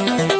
All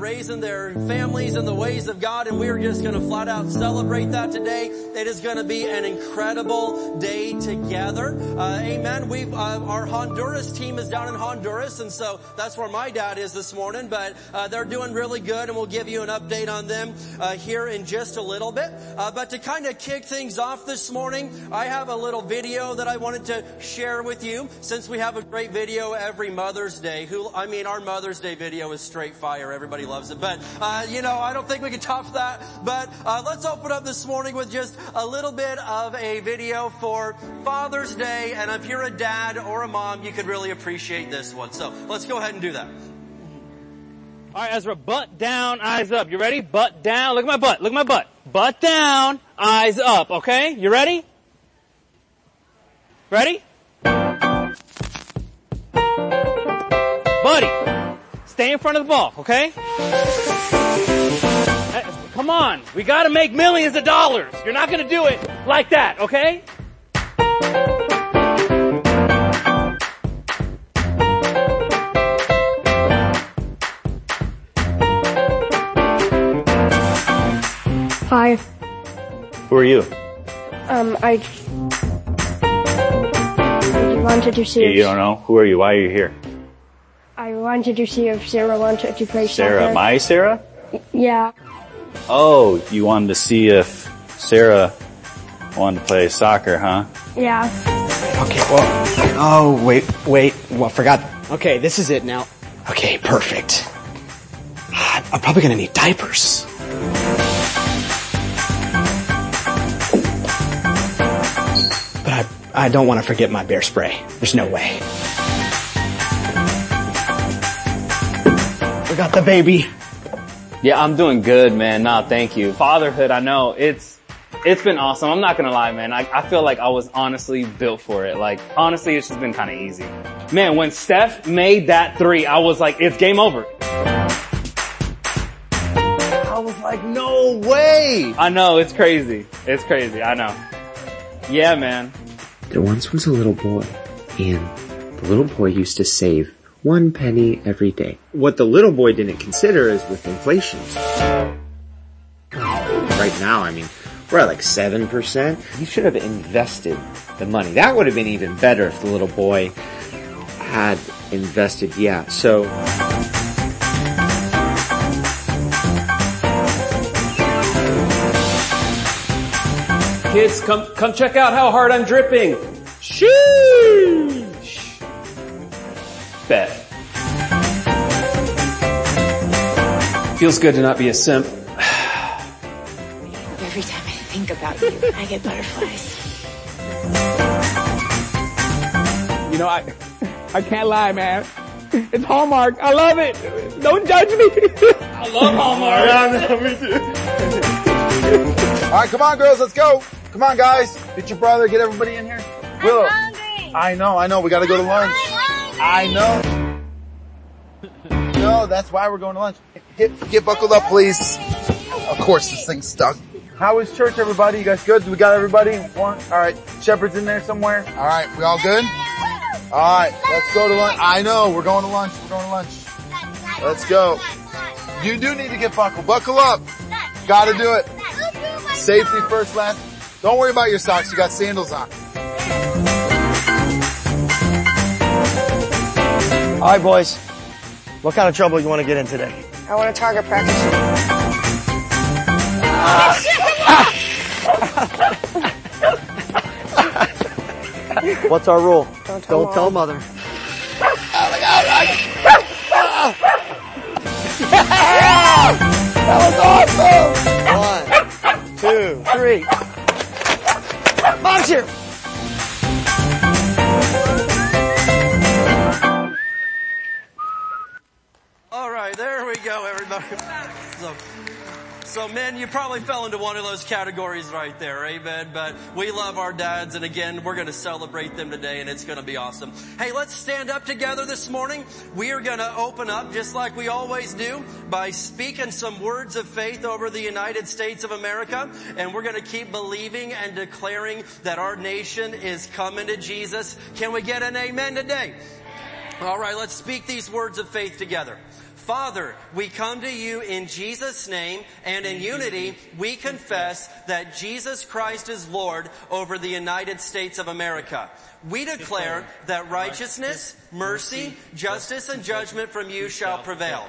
raising their families in the ways of God and we are just going to flat out celebrate that today. It is going to be an incredible day together. Uh, amen. We uh, our Honduras team is down in Honduras and so that's where my dad is this morning, but uh, they're doing really good and we'll give you an update on them uh, here in just a little bit. Uh, but to kind of kick things off this morning, I have a little video that I wanted to share with you since we have a great video every Mother's Day. Who, I mean, our Mother's Day video is straight fire. Everybody loves it. But, uh, you know, I don't think we can top that. But, uh, let's open up this morning with just a little bit of a video for Father's Day. And if you're a dad or a mom, you could really appreciate this one. So let's go ahead and do that. All right, Ezra, butt down, eyes up. You ready? Butt down. Look at my butt. Look at my butt. Butt down, eyes up. Okay? You ready? Ready? Buddy, stay in front of the ball, okay? Come on. We gotta make millions of dollars. You're not gonna do it like that, okay? Five. Who are you? Um, I I wanted to see You, if you don't know? Who are you? Why are you here? I wanted to see if Sarah wanted to play Sarah. soccer. My Sarah? yeah. Oh, you wanted to see if Sarah wanted to play soccer, huh? Yeah. Okay, well, oh, wait, wait, well, forgot. Okay, this is it now. Okay, perfect. I'm probably gonna need diapers. But I, I don't want to forget my bear spray. There's no way. We got the baby. Yeah, I'm doing good, man. Nah, thank you. Fatherhood, I know, it's, It's been awesome. I'm not gonna lie, man. I, I feel like I was honestly built for it. Like, honestly, it's just been kinda easy. Man, when Steph made that three, I was like, it's game over. I was like, no way. I know, it's crazy. It's crazy, I know. Yeah, man. There once was a little boy, and the little boy used to save one penny every day. What the little boy didn't consider is with inflation. Right now, I mean, we're at like 7%. He should have invested the money. That would have been even better if the little boy had invested, yeah. So, Kids, come, come check out how hard I'm dripping. Sheesh. Feels good to not be a simp. Every time I think about you, I get butterflies. You know, I, I can't lie, man. It's Hallmark. I love it. Don't judge me. I love Hallmark. Alright, come on girls, let's go. Come on guys. Get your brother, get everybody in here. I'm Willow. I know, I know, we gotta go to lunch. I know. No, that's why we're going to lunch. Get, get buckled up please. Of course this thing's stuck. How was church everybody? You guys good? We got everybody? One? Alright, Shepherd's in there somewhere? Alright, we all good? Alright, let's go to lunch. I know, we're going to lunch, we're going to lunch. Let's go. You do need to get buckled. Buckle up. Gotta do it. Safety first, last. Don't worry about your socks. You got sandals on. All right, boys. What kind of trouble you want to get in today? I want to target practice. What's our rule? Don't tell Don't tell Mom. mother. That was awesome! One, two, three. Mom's here! So, so men, you probably fell into one of those categories right there, amen. But we love our dads, and again, we're to celebrate them today, and it's to be awesome. Hey, let's stand up together this morning. We are to open up, just like we always do, by speaking some words of faith over the United States of America, and we're to keep believing and declaring that our nation is coming to Jesus. Can we get an amen today? All right, let's speak these words of faith together. Father, we come to you in Jesus' name and in unity we confess that Jesus Christ is Lord over the United States of America. We declare that righteousness, mercy, justice, and judgment from you shall prevail.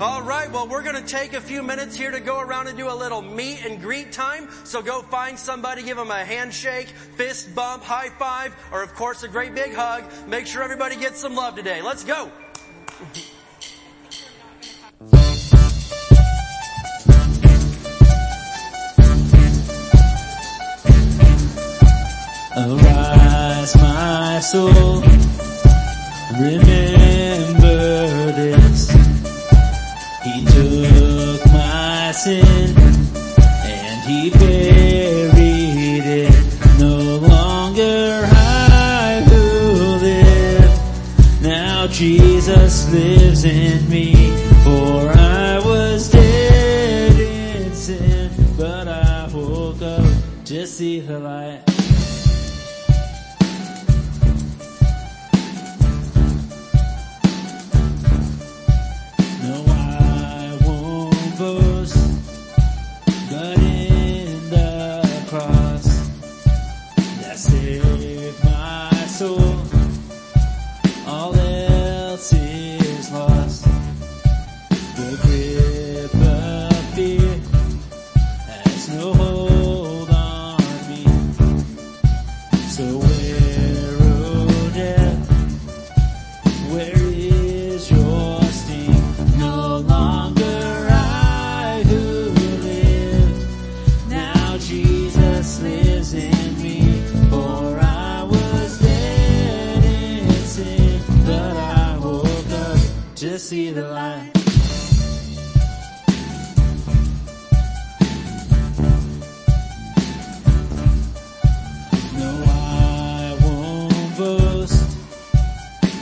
All right, well, we're going to take a few minutes here to go around and do a little meet and greet time. So go find somebody, give them a handshake, fist bump, high five, or of course a great big hug. Make sure everybody gets some love today. Let's go. Arise, my soul. Remember and he buried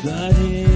but in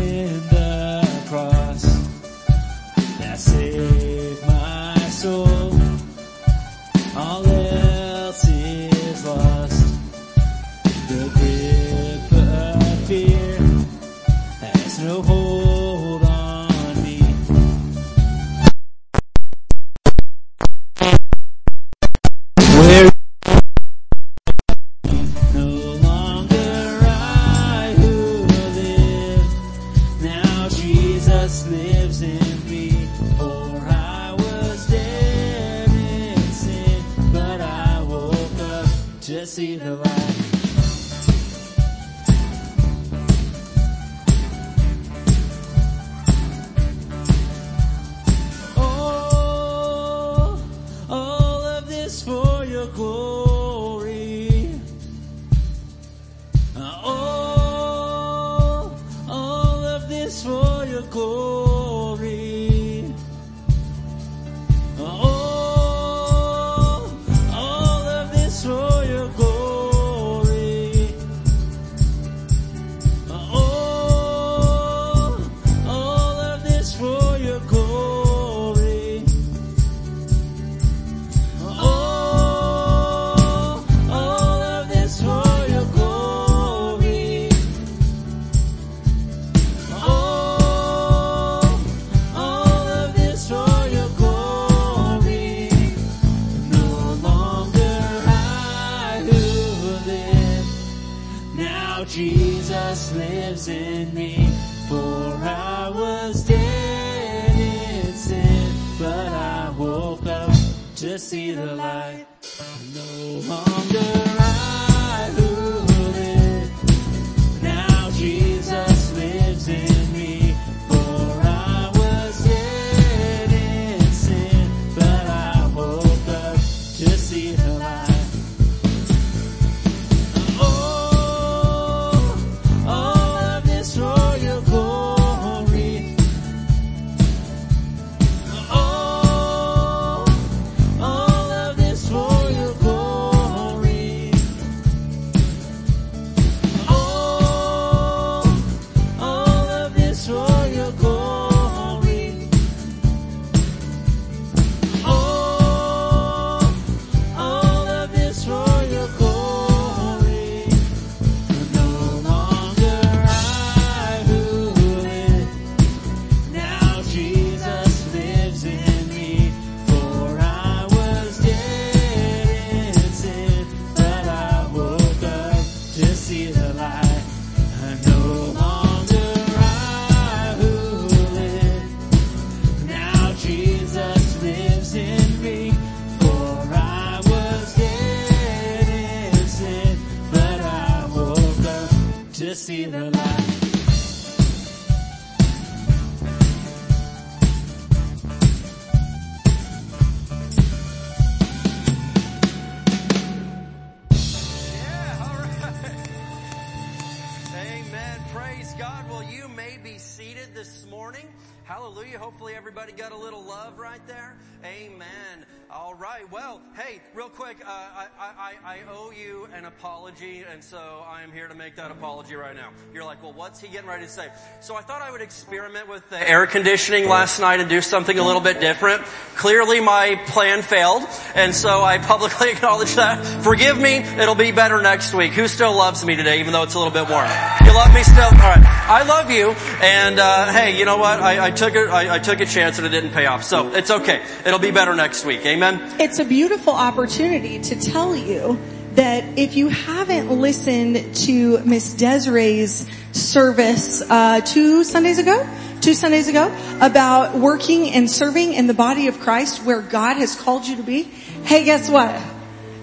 a little love right there. Amen. All right. Well, hey, real quick, uh, I, I, I owe you an apology, and so I am here to make that apology right now. You're like, well, what's he getting ready to say? So I thought I would experiment with the air conditioning last night and do something a little bit different. Clearly my plan failed, and so I publicly acknowledge that. Forgive me. It'll be better next week. Who still loves me today, even though it's a little bit warm? You love me still? All right. I love you, and uh, hey, you know what? I, I took a, I, I took a chance and it didn't pay off. So it's okay. It'll be better next week. Amen. It's a beautiful opportunity to tell you that if you haven't listened to Miss Desiree's service uh, two Sundays ago, two Sundays ago, about working and serving in the body of Christ where God has called you to be, hey, guess what?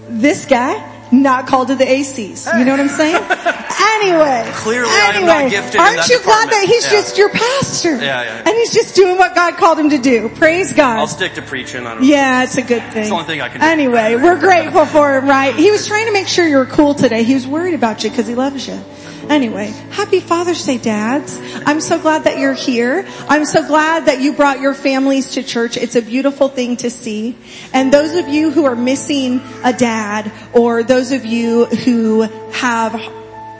This guy not called to the ACs. You know what I'm saying? anyway. Clearly anyway, not gifted Aren't that you glad that he's Yeah. just your pastor? Yeah, yeah. And he's just doing what God called him to do. Praise God. I'll stick to preaching. I don't know. Yeah, it's a good thing. It's the only thing I can do. Anyway, we're grateful for him, right? He was trying to make sure you were cool today. He was worried about you because he loves you. Anyway, happy Father's Day, dads. I'm so glad that you're here. I'm so glad that you brought your families to church. It's a beautiful thing to see. And those of you who are missing a dad or those of you who have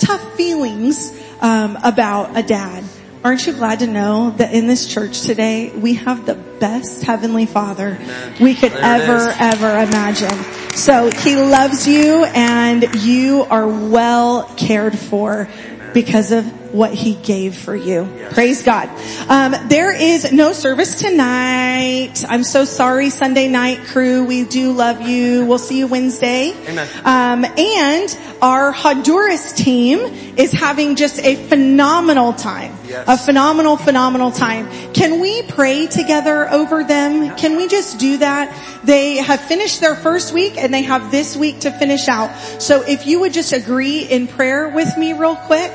tough feelings um, about a dad, Aren't you glad to know that in this church today we have the best heavenly father we could There ever, ever imagine. So he loves you and you are well cared for because of what he gave for you. Praise God. Um, there is no service tonight. I'm so sorry, Sunday night crew. We do love you. We'll see you Wednesday. Amen. Um, and our Honduras team is having just a phenomenal time. Yes. A phenomenal, phenomenal time. Can we pray together over them? Can we just do that? They have finished their first week and they have this week to finish out. So if you would just agree in prayer with me real quick.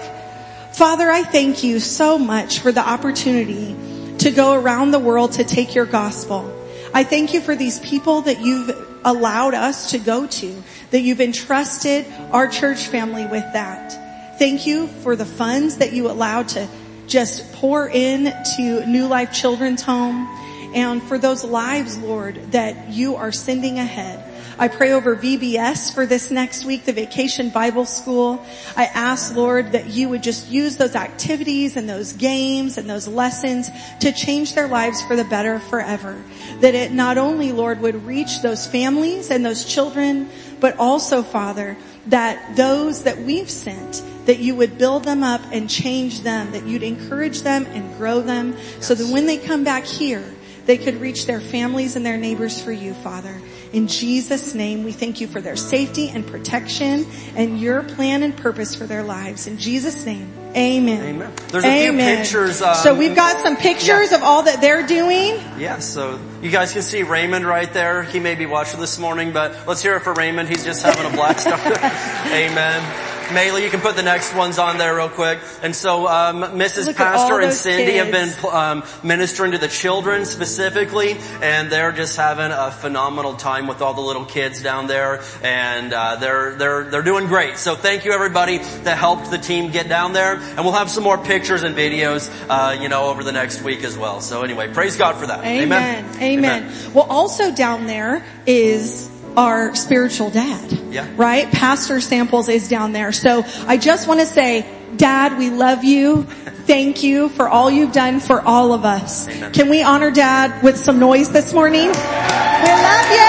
Father, I thank you so much for the opportunity to go around the world to take your gospel. I thank you for these people that you've allowed us to go to, that you've entrusted our church family with that. Thank you for the funds that you allowed to just pour in to New Life Children's Home and for those lives, Lord, that you are sending ahead. I pray over VBS for this next week, the Vacation Bible School. I ask, Lord, that you would just use those activities and those games and those lessons to change their lives for the better forever. That it not only, Lord, would reach those families and those children, but also, Father, that those that we've sent, that you would build them up and change them, that you'd encourage them and grow them so that when they come back here, they could reach their families and their neighbors for you, Father. In Jesus' name, we thank you for their safety and protection and your plan and purpose for their lives. In Jesus' name, amen. Amen. There's a few Amen. pictures, um, so we've got some pictures of all that they're doing. Yeah, so you guys can see Raymond right there. He may be watching this morning, but let's hear it for Raymond. He's just having a blast. Amen. Maylee, you can put the next ones on there real quick. And so, um, Mrs. Look Pastor and Cindy have been um, ministering to the children specifically, and they're just having a phenomenal time with all the little kids down there, and uh, they're they're they're doing great. So thank you everybody that helped the team get down there, and we'll have some more pictures and videos, uh, you know, over the next week as well. So anyway, praise God for that. Amen. Amen. Well, also down there is our spiritual dad. Yeah. Right? Pastor Samples is down there. So I just want to say, Dad, we love you. Thank you for all you've done for all of us. Amen. Can we honor Dad with some noise this morning? We love you.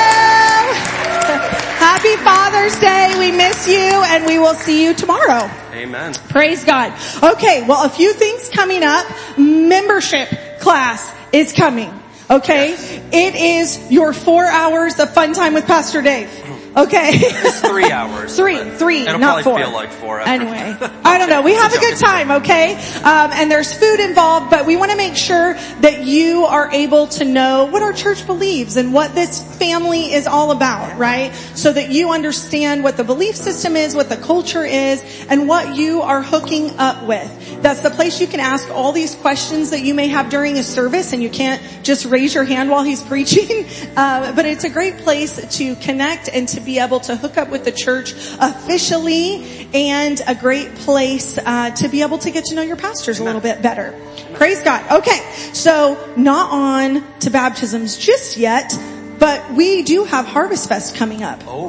Happy Father's Day. We miss you and we will see you tomorrow. Amen. Praise God. Okay, well a few things coming up. Membership class is coming. Okay? It is your four hours of fun time with Pastor Dave. Okay? It's three hours. Three, three, It'll not probably four. feel like four. After. Anyway, I don't know. We have a good time, okay? Um, and there's food involved, but we want to make sure that you are able to know what our church believes and what this family is all about, right? So that you understand what the belief system is, what the culture is, and what you are hooking up with. That's the place you can ask all these questions that you may have during a service, and you can't just raise your hand while he's preaching. Uh, but it's a great place to connect and to be able to hook up with the church officially and a great place uh, to be able to get to know your pastors a little bit better. Praise God. Okay, so not on to baptisms just yet, but we do have Harvest Fest coming up Oh,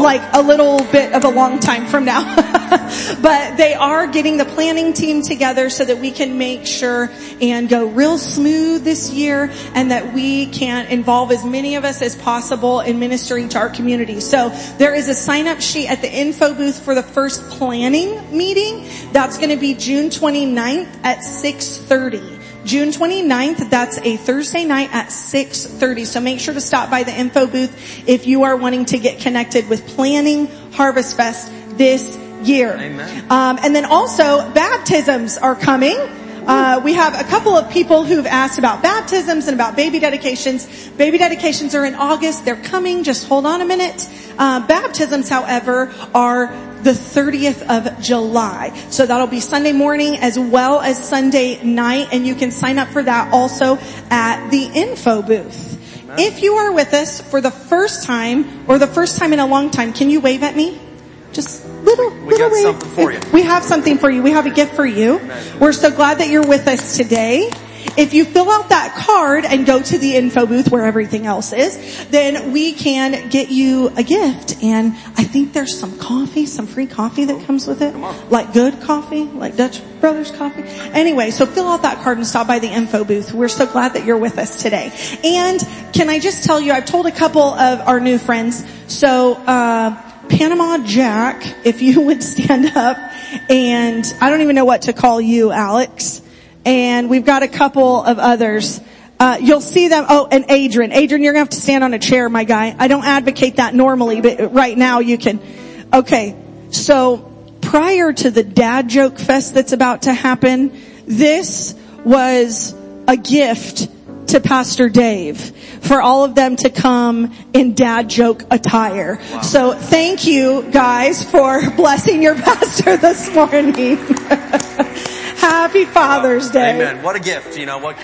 like a little bit of a long time from now. but they are getting the planning team together so that we can make sure and go real smooth this year and that we can involve as many of us as possible in ministering to our community. So there is a sign up sheet at the info booth for the first planning meeting. That's going to be June 29th at 630. June 29th, that's a Thursday night at 6.30. So make sure to stop by the info booth if you are wanting to get connected with planning Harvest Fest this year. Amen. Um, and then also baptisms are coming. Uh, we have a couple of people who've asked about baptisms and about baby dedications. Baby dedications are in August. They're coming. Just hold on a minute. Uh, baptisms, however, are the 30th of July. So that'll be Sunday morning as well as Sunday night and you can sign up for that also at the info booth. If you are with us for the first time or the first time in a long time, can you wave at me? Just little, We little got something for you. We have something for you. We have a gift for you. We're so glad that you're with us today. If you fill out that card and go to the info booth where everything else is, then we can get you a gift. And I think there's some coffee, some free coffee that comes with it. Like good coffee, like Dutch Brothers coffee. Anyway, so fill out that card and stop by the info booth. We're so glad that you're with us today. And can I just tell you, I've told a couple of our new friends, so, uh, Panama Jack, if you would stand up and I don't even know what to call you, Alex. And we've got a couple of others. Uh, you'll see them. Oh, and Adrian. Adrian, you're gonna have to stand on a chair, my guy. I don't advocate that normally, but right now you can. Okay. So prior to the dad joke fest that's about to happen, this was a gift to Pastor Dave for all of them to come in dad joke attire. So thank you guys for blessing your pastor this morning. Happy Father's Day. Amen. What a gift. You know what?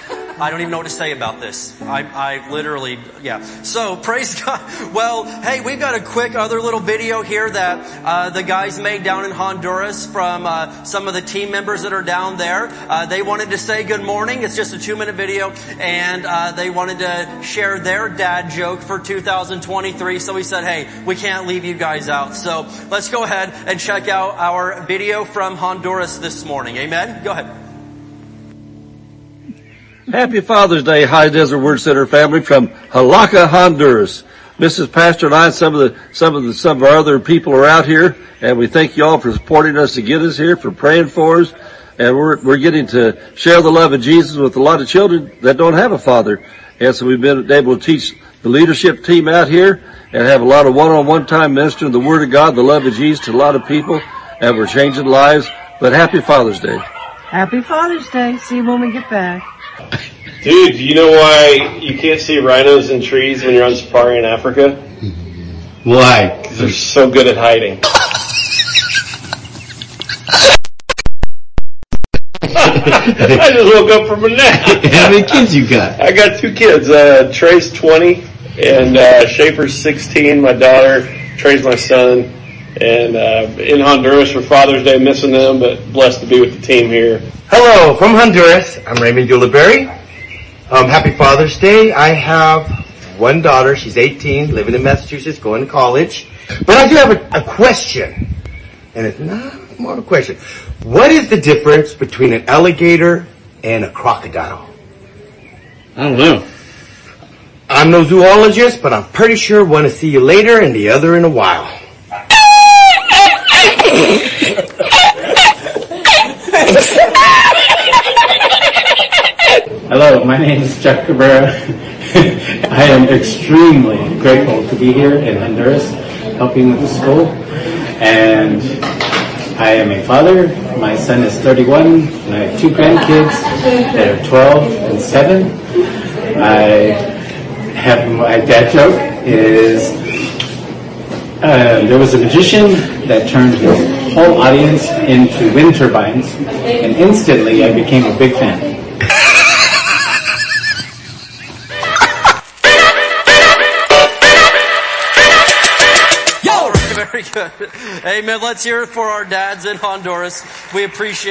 I don't even know what to say about this. I, I literally, yeah. So praise God. Well, hey, we've got a quick other little video here that uh, the guys made down in Honduras from uh, some of the team members that are down there. Uh, they wanted to say good morning. It's just a two-minute video, and uh, they wanted to share their dad joke for 2023. So we said, hey, we can't leave you guys out. So let's go ahead and check out our video from Honduras this morning. Amen. Go ahead. Happy Father's Day, High Desert Word Center family from Halaka, Honduras. Mrs. Pastor and I and some of the, some of the, some of our other people are out here and we thank you all for supporting us to get us here, for praying for us. And we're, we're getting to share the love of Jesus with a lot of children that don't have a father. And so we've been able to teach the leadership team out here and have a lot of one-on-one time ministering the Word of God, the love of Jesus to a lot of people. And we're changing lives. But happy Father's Day. Happy Father's Day. See you when we get back. Dude, do you know why you can't see rhinos in trees when you're on safari in Africa? Why? Because they're so good at hiding. I just woke up from a nap. How many kids you got? I got two kids. Uh, Trey's 20 and uh, Schaefer's 16. My daughter. Trey's my son. And uh, in Honduras for Father's Day, missing them, but blessed to be with the team here. Hello, from Honduras. I'm Raymond Uliberry. Um, happy Father's Day. I have one daughter. She's 18, living in Massachusetts, going to college. But I do have a, a question. And it's not more of a question. What is the difference between an alligator and a crocodile? I don't know. I'm no zoologist, but I'm pretty sure one to see you later and the other in a while. Hello, my name is Chuck Cabrera. I am extremely grateful to be here in Honduras helping with the school. And I am a father. My son is 31 and I have two grandkids that are 12 and 7. I have my dad joke is uh, there was a magician that turned his whole audience into wind turbines and instantly I became a big fan. Very good. Amen. Let's hear it for our dads in Honduras. We appreciate